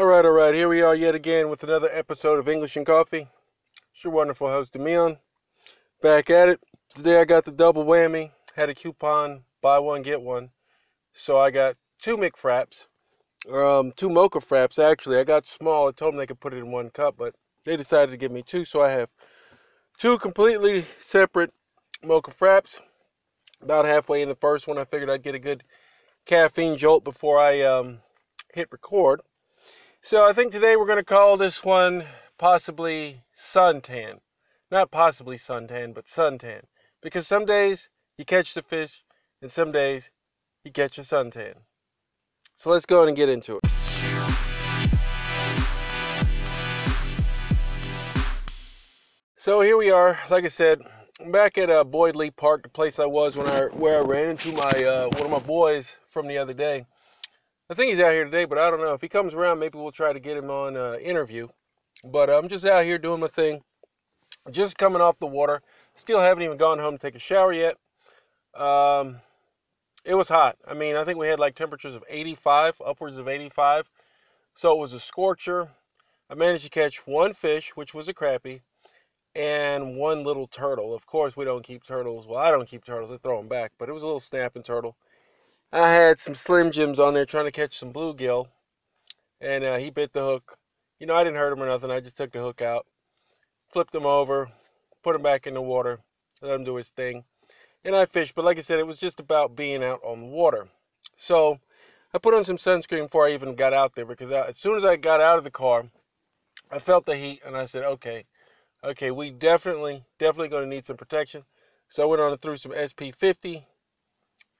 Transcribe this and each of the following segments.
All right, all right. Here we are yet again with another episode of English and Coffee. It's your wonderful host, Demion. Back at it. Today I got the double whammy. Had a coupon, buy one, get one. So I got two McFraps, um, two Mocha Fraps actually. I got small. I told them they could put it in one cup, but they decided to give me two. So I have two completely separate Mocha Fraps. About halfway in the first one, I figured I'd get a good caffeine jolt before I um, hit record. So I think today we're going to call this one possibly suntan. Not possibly suntan, but suntan. Because some days you catch the fish, and some days you catch a suntan. So let's go and get into it. So here we are. Like I said, back at uh, Boyd Lee Park, the place I was when I where I ran into my uh, one of my boys from the other day. I think he's out here today, but I don't know. If he comes around, maybe we'll try to get him on uh, interview. But I'm just out here doing my thing, just coming off the water. Still haven't even gone home to take a shower yet. Um, it was hot. I mean, I think we had like temperatures of 85, upwards of 85. So it was a scorcher. I managed to catch one fish, which was a crappie, and one little turtle. Of course, we don't keep turtles. Well, I don't keep turtles. I throw them back. But it was a little snapping turtle. I had some Slim Jims on there trying to catch some bluegill, and uh, he bit the hook. You know, I didn't hurt him or nothing. I just took the hook out, flipped him over, put him back in the water, let him do his thing, and I fished. But like I said, it was just about being out on the water. So I put on some sunscreen before I even got out there because I, as soon as I got out of the car, I felt the heat, and I said, okay, okay, we definitely, definitely going to need some protection. So I went on and threw some SPF50,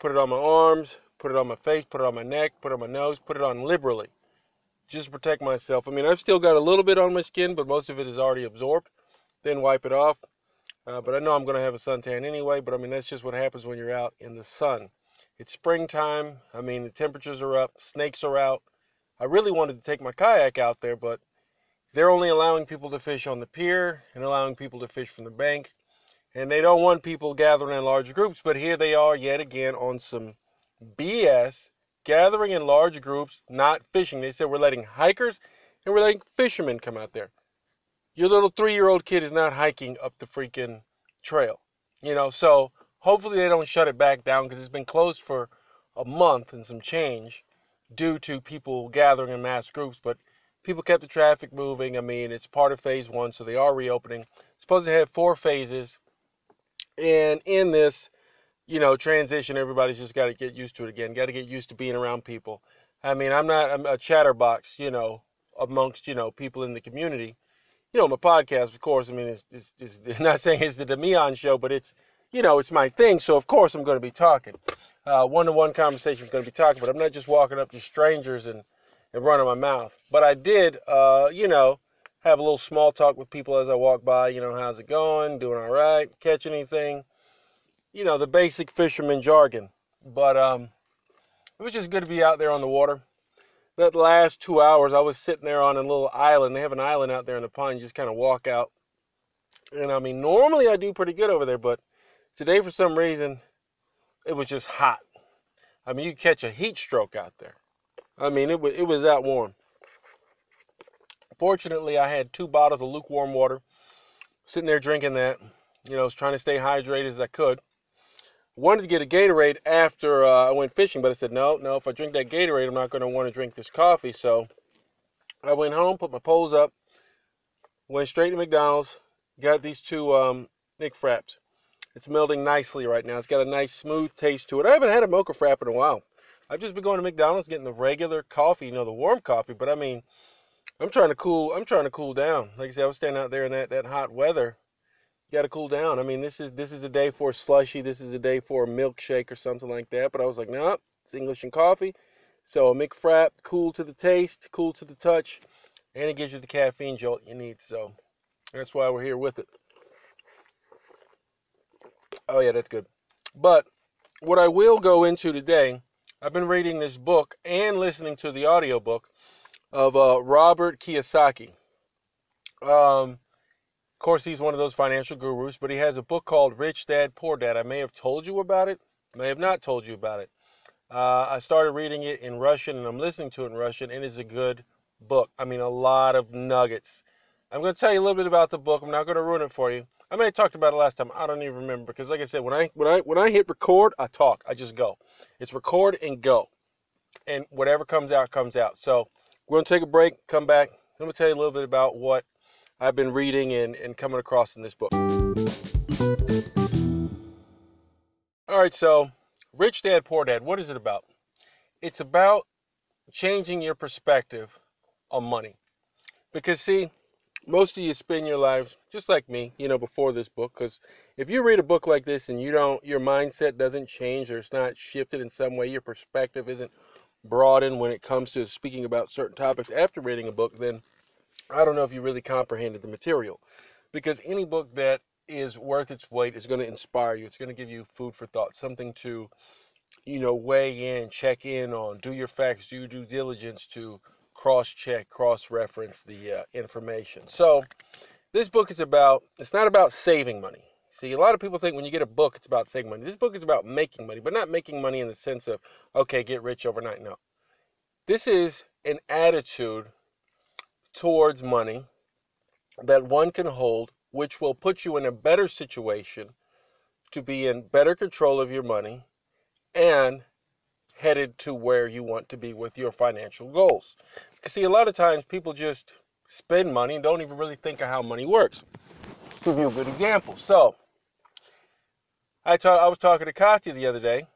put it on my arms, put it on my face, put it on my neck, put it on my nose, put it on liberally, just to protect myself. I mean, I've still got a little bit on my skin, but most of it is already absorbed. Then wipe it off. Uh, but I know I'm going to have a suntan anyway. But I mean, that's just what happens when you're out in the sun. It's springtime. I mean, the temperatures are up, snakes are out. I really wanted to take my kayak out there, but they're only allowing people to fish on the pier and allowing people to fish from the bank. And they don't want people gathering in large groups, but here they are yet again on some BS, gathering in large groups, not fishing. They said we're letting hikers and we're letting fishermen come out there. Your little three year old kid is not hiking up the freaking trail. You know, so hopefully they don't shut it back down because it's been closed for a month and some change due to people gathering in mass groups. But people kept the traffic moving. I mean, it's part of phase one, so they are reopening. Supposed to have four phases. And in this, you know, transition, everybody's just got to get used to it again. Got to get used to being around people. I mean, I'm not I'm a chatterbox, you know, amongst, you know, people in the community. You know, my podcast, of course, I mean, it's, it's, it's not saying it's the Demion show, but it's, you know, it's my thing. So, of course, I'm going to be talking. One to one conversation I'm going to be talking, but I'm not just walking up to strangers and, and running my mouth. But I did, uh, you know, have a little small talk with people as I walk by. You know, how's it going? Doing all right? Catch anything? You know, the basic fisherman jargon. But um, it was just good to be out there on the water. That last two hours, I was sitting there on a little island. They have an island out there in the pond. You just kind of walk out. And I mean, normally I do pretty good over there, but today for some reason, it was just hot. I mean, you catch a heat stroke out there. I mean, it was it was that warm. Fortunately, I had two bottles of lukewarm water, sitting there drinking that. You know, I was trying to stay hydrated as I could. Wanted to get a Gatorade after uh, I went fishing, but I said no, no. If I drink that Gatorade, I'm not going to want to drink this coffee. So I went home, put my poles up, went straight to McDonald's, got these two um, McFraps. It's melting nicely right now. It's got a nice smooth taste to it. I haven't had a mocha frap in a while. I've just been going to McDonald's getting the regular coffee, you know, the warm coffee. But I mean, I'm trying to cool. I'm trying to cool down. Like I said, I was standing out there in that, that hot weather. You got to cool down. I mean, this is this is a day for a slushy. This is a day for a milkshake or something like that. But I was like, no, nope, it's English and coffee. So a McFrap, cool to the taste, cool to the touch, and it gives you the caffeine jolt you need. So that's why we're here with it. Oh yeah, that's good. But what I will go into today, I've been reading this book and listening to the audiobook of uh, Robert Kiyosaki. Um, of course, he's one of those financial gurus, but he has a book called Rich Dad Poor Dad. I may have told you about it, may have not told you about it. Uh, I started reading it in Russian and I'm listening to it in Russian, and it's a good book. I mean, a lot of nuggets. I'm going to tell you a little bit about the book. I'm not going to ruin it for you. I may have talked about it last time. I don't even remember because, like I said, when I when I when I hit record, I talk. I just go. It's record and go, and whatever comes out comes out. So we're going to take a break. Come back. Let me tell you a little bit about what I've been reading and, and coming across in this book. All right, so Rich Dad Poor Dad, what is it about? It's about changing your perspective on money. Because, see, most of you spend your lives just like me, you know, before this book. Because if you read a book like this and you don't, your mindset doesn't change or it's not shifted in some way, your perspective isn't broadened when it comes to speaking about certain topics after reading a book, then I don't know if you really comprehended the material. Because any book that is worth its weight is going to inspire you. It's going to give you food for thought, something to, you know, weigh in, check in on, do your facts, do your due diligence to cross check, cross reference the uh, information. So, this book is about, it's not about saving money. See, a lot of people think when you get a book, it's about saving money. This book is about making money, but not making money in the sense of, okay, get rich overnight. No. This is an attitude towards money that one can hold which will put you in a better situation to be in better control of your money and headed to where you want to be with your financial goals. See, a lot of times people just spend money and don't even really think of how money works. Give you a good example. So, I I was talking to Katya the other day.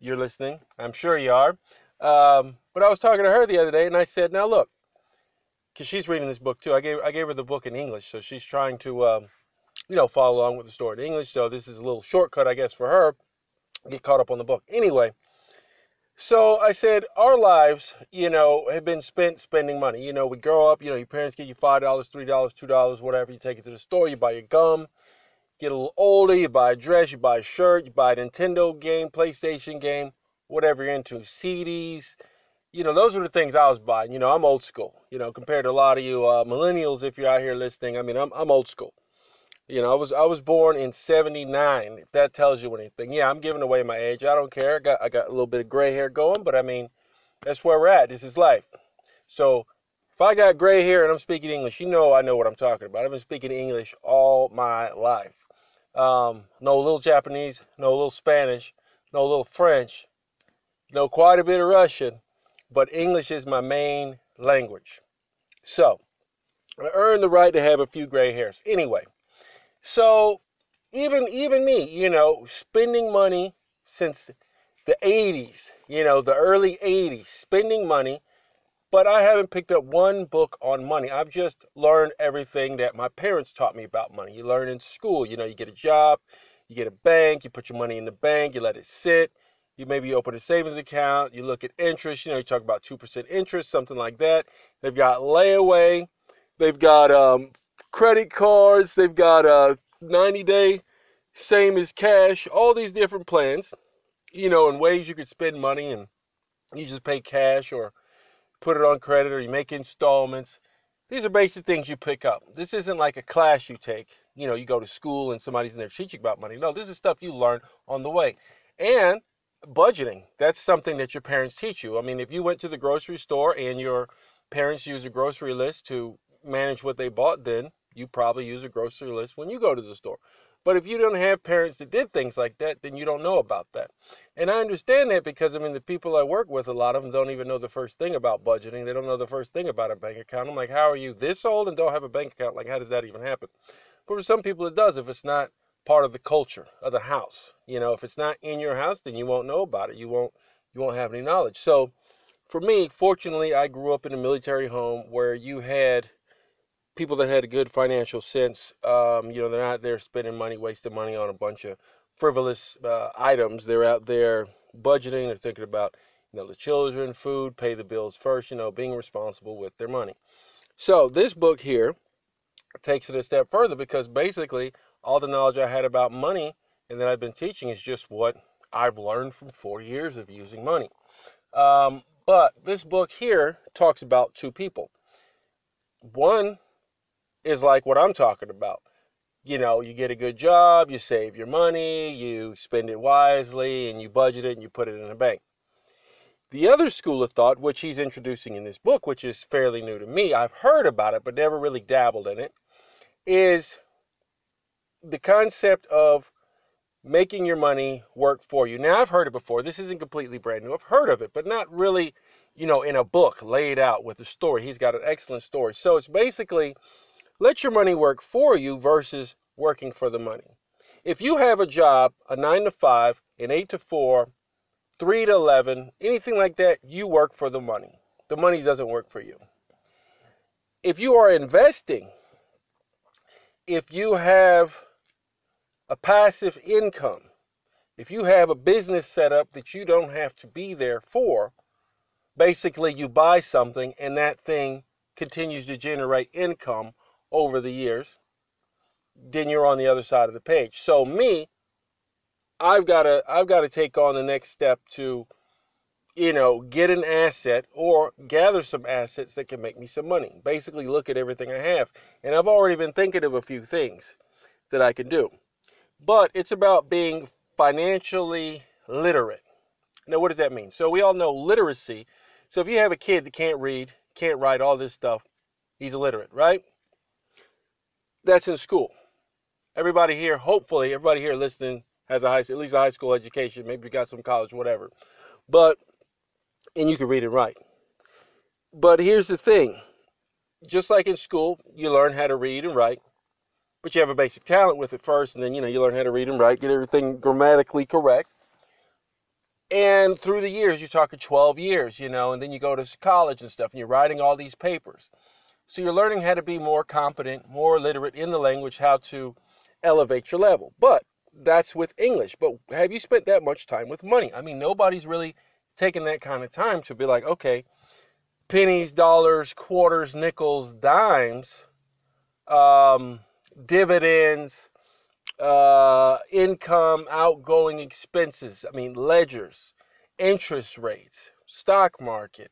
You're listening. I'm sure you are. Um, but I was talking to her the other day, and I said, "Now look, because she's reading this book too. I gave I gave her the book in English, so she's trying to, um, you know, follow along with the story in English. So this is a little shortcut, I guess, for her. Get caught up on the book. Anyway, so I said our lives, you know, have been spent spending money. You know, we grow up. You know, your parents give you five dollars, three dollars, two dollars, whatever. You take it to the store. You buy your gum. Get a little older. You buy a dress. You buy a shirt. You buy a Nintendo game, PlayStation game, whatever you're into. CDs you know, those are the things I was buying. You know, I'm old school. You know, compared to a lot of you uh, millennials, if you're out here listening, I mean, I'm I'm old school. You know, I was I was born in '79. If that tells you anything, yeah, I'm giving away my age. I don't care. I got I got a little bit of gray hair going, but I mean, that's where we're at. This is life. So, if I got gray hair and I'm speaking English, you know I know what I'm talking about. I've been speaking English all my life. Um, no little Japanese, no little Spanish, no little French, know quite a bit of Russian but English is my main language. So, I earned the right to have a few gray hairs. Anyway, so even even me, you know, spending money since the 80s, you know, the early 80s, spending money, but I haven't picked up one book on money. I've just learned everything that my parents taught me about money. You learn in school, you know, you get a job, you get a bank, you put your money in the bank, you let it sit, you maybe open a savings account, you look at interest, you know, you talk about 2% interest, something like that. They've got layaway, they've got um, credit cards, they've got a 90 day, same as cash, all these different plans, you know, and ways you could spend money and you just pay cash or put it on credit or you make installments. These are basic things you pick up. This isn't like a class you take. You know, you go to school and somebody's in there teaching about money. No, this is stuff you learn on the way. And budgeting. That's something that your parents teach you. I mean, if you went to the grocery store and your parents use a grocery list to manage what they bought, then you probably use a grocery list when you go to the store. But if you don't have parents that did things like that, then you don't know about that. And I understand that because I mean the people I work with, a lot of them don't even know the first thing about budgeting. They don't know the first thing about a bank account. I'm like, how are you this old and don't have a bank account? Like, how does that even happen? But for some people, it does if it's not part of the culture of the house. You know, if it's not in your house, then you won't know about it. You won't you won't have any knowledge. So for me, fortunately, I grew up in a military home where you had people that had a good financial sense. Um, you know, they're not there spending money, wasting money on a bunch of frivolous uh, items. They're out there budgeting. They're thinking about you know the children, food, pay the bills first. You know, being responsible with their money. So this book here takes it a step further because basically all the knowledge I had about money and that I've been teaching is just what I've learned from four years of using money. Um, but this book here talks about two people. One is like what I'm talking about. You know, you get a good job, you save your money, you spend it wisely, and you budget it and you put it in a bank. The other school of thought, which he's introducing in this book, which is fairly new to me, I've heard about it but never really dabbled in it, is the concept of making your money work for you. Now, I've heard it before. This isn't completely brand new. I've heard of it, but not really, you know, in a book laid out with a story. He's got an excellent story. So it's basically let your money work for you versus working for the money. If you have a job, a nine to five, an eight to four, three to 11, anything like that, you work for the money. The money doesn't work for you. If you are investing, if you have a passive income, if you have a business set up that you don't have to be there for, basically you buy something and that thing continues to generate income over the years, then you're on the other side of the page. So me, I've got to I've got to take on the next step to you know, get an asset or gather some assets that can make me some money. Basically, look at everything I have. And I've already been thinking of a few things that I can do. But it's about being financially literate. Now, what does that mean? So, we all know literacy. So, if you have a kid that can't read, can't write, all this stuff, he's illiterate, right? That's in school. Everybody here, hopefully, everybody here listening has a high, at least a high school education. Maybe you got some college, whatever. But and you can read and write. But here's the thing just like in school, you learn how to read and write, but you have a basic talent with it first, and then you know you learn how to read and write, get everything grammatically correct. And through the years, you're talking 12 years, you know, and then you go to college and stuff, and you're writing all these papers. So you're learning how to be more competent, more literate in the language, how to elevate your level. But that's with English. But have you spent that much time with money? I mean, nobody's really taking that kind of time to be like, okay, pennies, dollars, quarters, nickels, dimes, um, dividends, uh, income, outgoing expenses. I mean, ledgers, interest rates, stock market.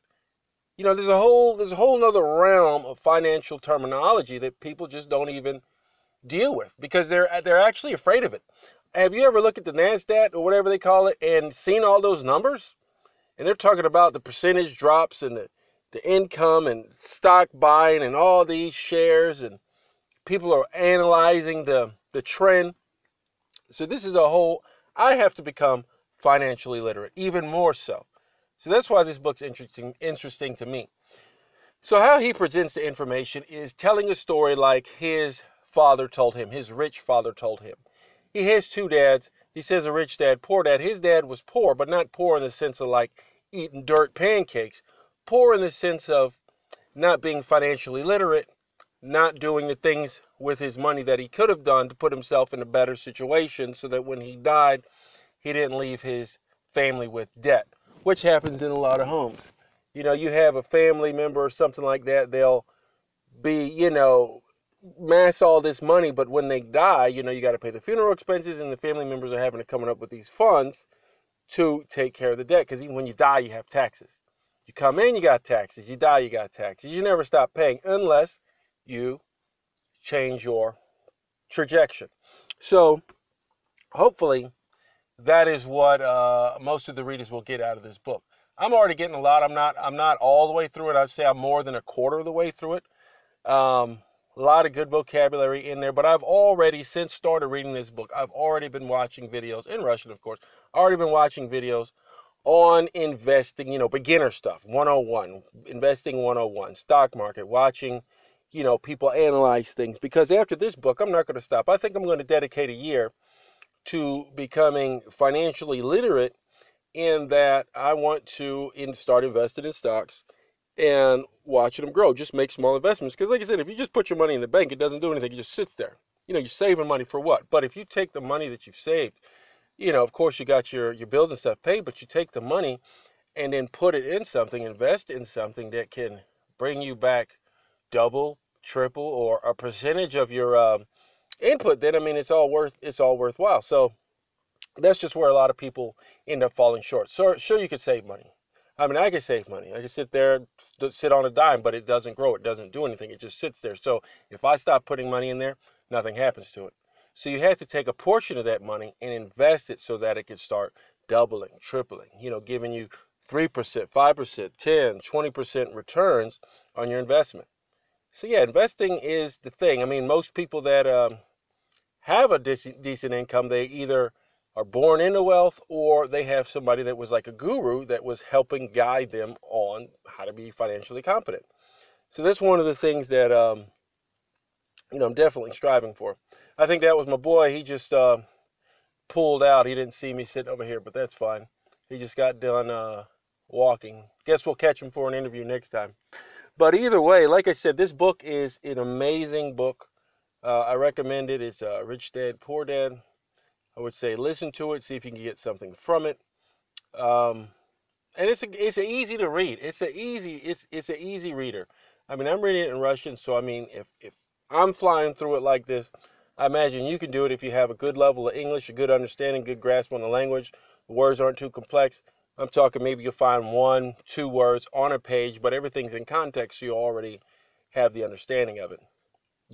You know, there's a whole there's a whole nother realm of financial terminology that people just don't even deal with because they're uh, they're actually afraid of it. Have you ever looked at the Nasdaq or whatever they call it and seen all those numbers? and they're talking about the percentage drops and the, the income and stock buying and all these shares and people are analyzing the the trend so this is a whole i have to become financially literate even more so so that's why this book's interesting interesting to me so how he presents the information is telling a story like his father told him his rich father told him he has two dads he says a rich dad, poor dad. His dad was poor, but not poor in the sense of like eating dirt pancakes. Poor in the sense of not being financially literate, not doing the things with his money that he could have done to put himself in a better situation so that when he died, he didn't leave his family with debt, which happens in a lot of homes. You know, you have a family member or something like that, they'll be, you know, mass all this money, but when they die, you know, you got to pay the funeral expenses, and the family members are having to come up with these funds to take care of the debt. Because even when you die, you have taxes. You come in, you got taxes. You die, you got taxes. You never stop paying unless you change your trajectory. So, hopefully, that is what uh, most of the readers will get out of this book. I'm already getting a lot. I'm not. I'm not all the way through it. I'd say I'm more than a quarter of the way through it. Um, a lot of good vocabulary in there, but I've already, since started reading this book, I've already been watching videos, in Russian, of course, already been watching videos on investing, you know, beginner stuff, 101, investing 101, stock market, watching, you know, people analyze things. Because after this book, I'm not going to stop. I think I'm going to dedicate a year to becoming financially literate in that I want to in, start investing in stocks and watching them grow. Just make small investments. Because, like I said, if you just put your money in the bank, it doesn't do anything. It just sits there. You know, you're saving money for what? But if you take the money that you've saved, you know, of course, you got your, your bills and stuff paid, but you take the money and then put it in something, invest in something that can bring you back double, triple, or a percentage of your um, input, then I mean, it's all worth it's all worthwhile. So that's just where a lot of people end up falling short. So sure, you could save money. I mean, I could save money. I could sit there, sit on a dime, but it doesn't grow. It doesn't do anything. It just sits there. So if I stop putting money in there, nothing happens to it. So you have to take a portion of that money and invest it so that it can start doubling, tripling, you know, giving you 3%, 5%, 10, 20% returns on your investment. So yeah, investing is the thing. I mean, most people that um, have a decent income, they either are born into wealth or they have somebody that was like a guru that was helping guide them on how to be financially competent. So that's one of the things that um, you know I'm definitely striving for. I think that was my boy. He just uh, pulled out. He didn't see me sitting over here, but that's fine. He just got done uh, walking. Guess we'll catch him for an interview next time. But either way, like I said, this book is an amazing book. Uh, I recommend it. It's uh, Rich Dad Poor Dad. I would say listen to it, see if you can get something from it. Um, and it's a, it's a easy to read. It's a easy it's it's an easy reader. I mean, I'm reading it in Russian, so I mean, if if I'm flying through it like this, I imagine you can do it if you have a good level of English, a good understanding, good grasp on the language. The words aren't too complex. I'm talking maybe you'll find one, two words on a page, but everything's in context, so you already have the understanding of it.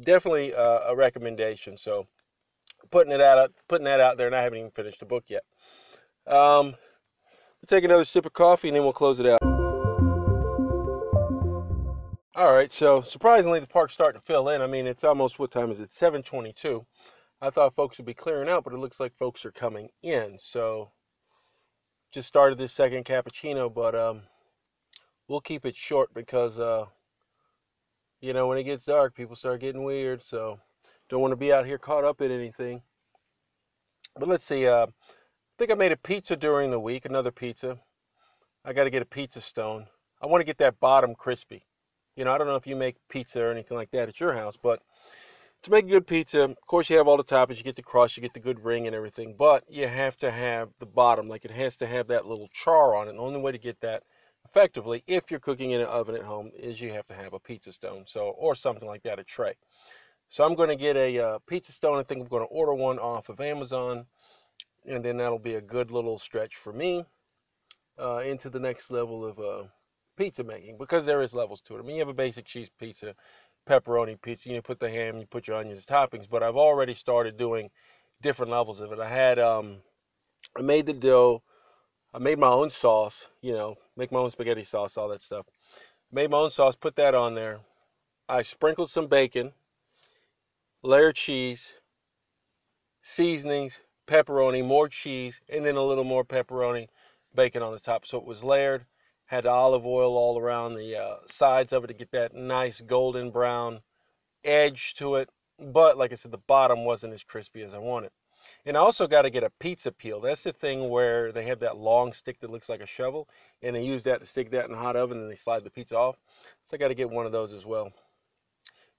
Definitely uh, a recommendation. So putting it out, putting that out there, and I haven't even finished the book yet. Um, we'll take another sip of coffee, and then we'll close it out. All right, so surprisingly, the park's starting to fill in. I mean, it's almost what time is it? 7:22. I thought folks would be clearing out, but it looks like folks are coming in. So just started this second cappuccino, but um, we'll keep it short because uh, you know when it gets dark, people start getting weird. So don't want to be out here caught up in anything. But let's see. Uh, I think I made a pizza during the week. Another pizza. I got to get a pizza stone. I want to get that bottom crispy. You know, I don't know if you make pizza or anything like that at your house, but to make a good pizza, of course, you have all the toppings. You get the crust, you get the good ring and everything, but you have to have the bottom. Like it has to have that little char on it. The only way to get that effectively, if you're cooking in an oven at home, is you have to have a pizza stone, so or something like that, a tray. So I'm going to get a uh, pizza stone. I think I'm going to order one off of Amazon, and then that'll be a good little stretch for me uh, into the next level of uh, pizza making because there is levels to it. I mean, you have a basic cheese pizza pepperoni pizza. You put the ham, you put your onions, toppings. But I've already started doing different levels of it. I had um, I made the dough. I made my own sauce. You know, make my own spaghetti sauce, all that stuff. Made my own sauce. Put that on there. I sprinkled some bacon, layer cheese, seasonings, pepperoni, more cheese, and then a little more pepperoni, bacon on the top. So it was layered had olive oil all around the uh, sides of it to get that nice golden brown edge to it. But like I said, the bottom wasn't as crispy as I wanted. And I also got to get a pizza peel. That's the thing where they have that long stick that looks like a shovel, and they use that to stick that in the hot oven, and they slide the pizza off. So I got to get one of those as well.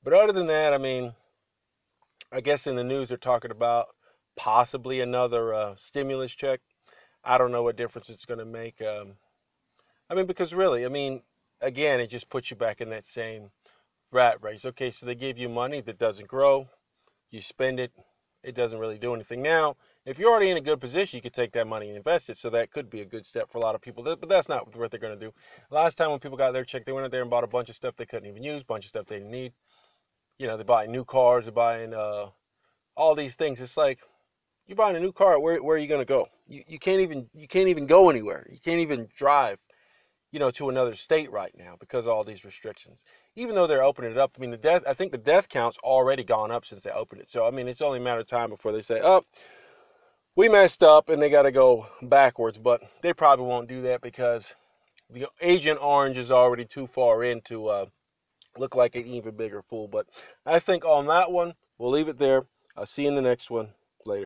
But other than that, I mean, I guess in the news they're talking about possibly another uh, stimulus check. I don't know what difference it's going to make. Um, I mean, because really, I mean, again, it just puts you back in that same rat race. Okay, so they give you money that doesn't grow, you spend it, it doesn't really do anything. Now, if you're already in a good position, you could take that money and invest it. So that could be a good step for a lot of people. But that's not what they're going to do. Last time when people got their check, they went out there and bought a bunch of stuff they couldn't even use, a bunch of stuff they didn't need. You know, they're buying new cars, they're buying uh, all these things. It's like you're buying a new car. Where, where are you going to go? You, you can't even you can't even go anywhere. You can't even drive you know, to another state right now because of all these restrictions. Even though they're opening it up, I mean, the death, I think the death count's already gone up since they opened it. So, I mean, it's only a matter of time before they say, oh, we messed up and they got to go backwards. But they probably won't do that because the Agent Orange is already too far in to uh, look like an even bigger fool. But I think on that one, we'll leave it there. I'll see you in the next one.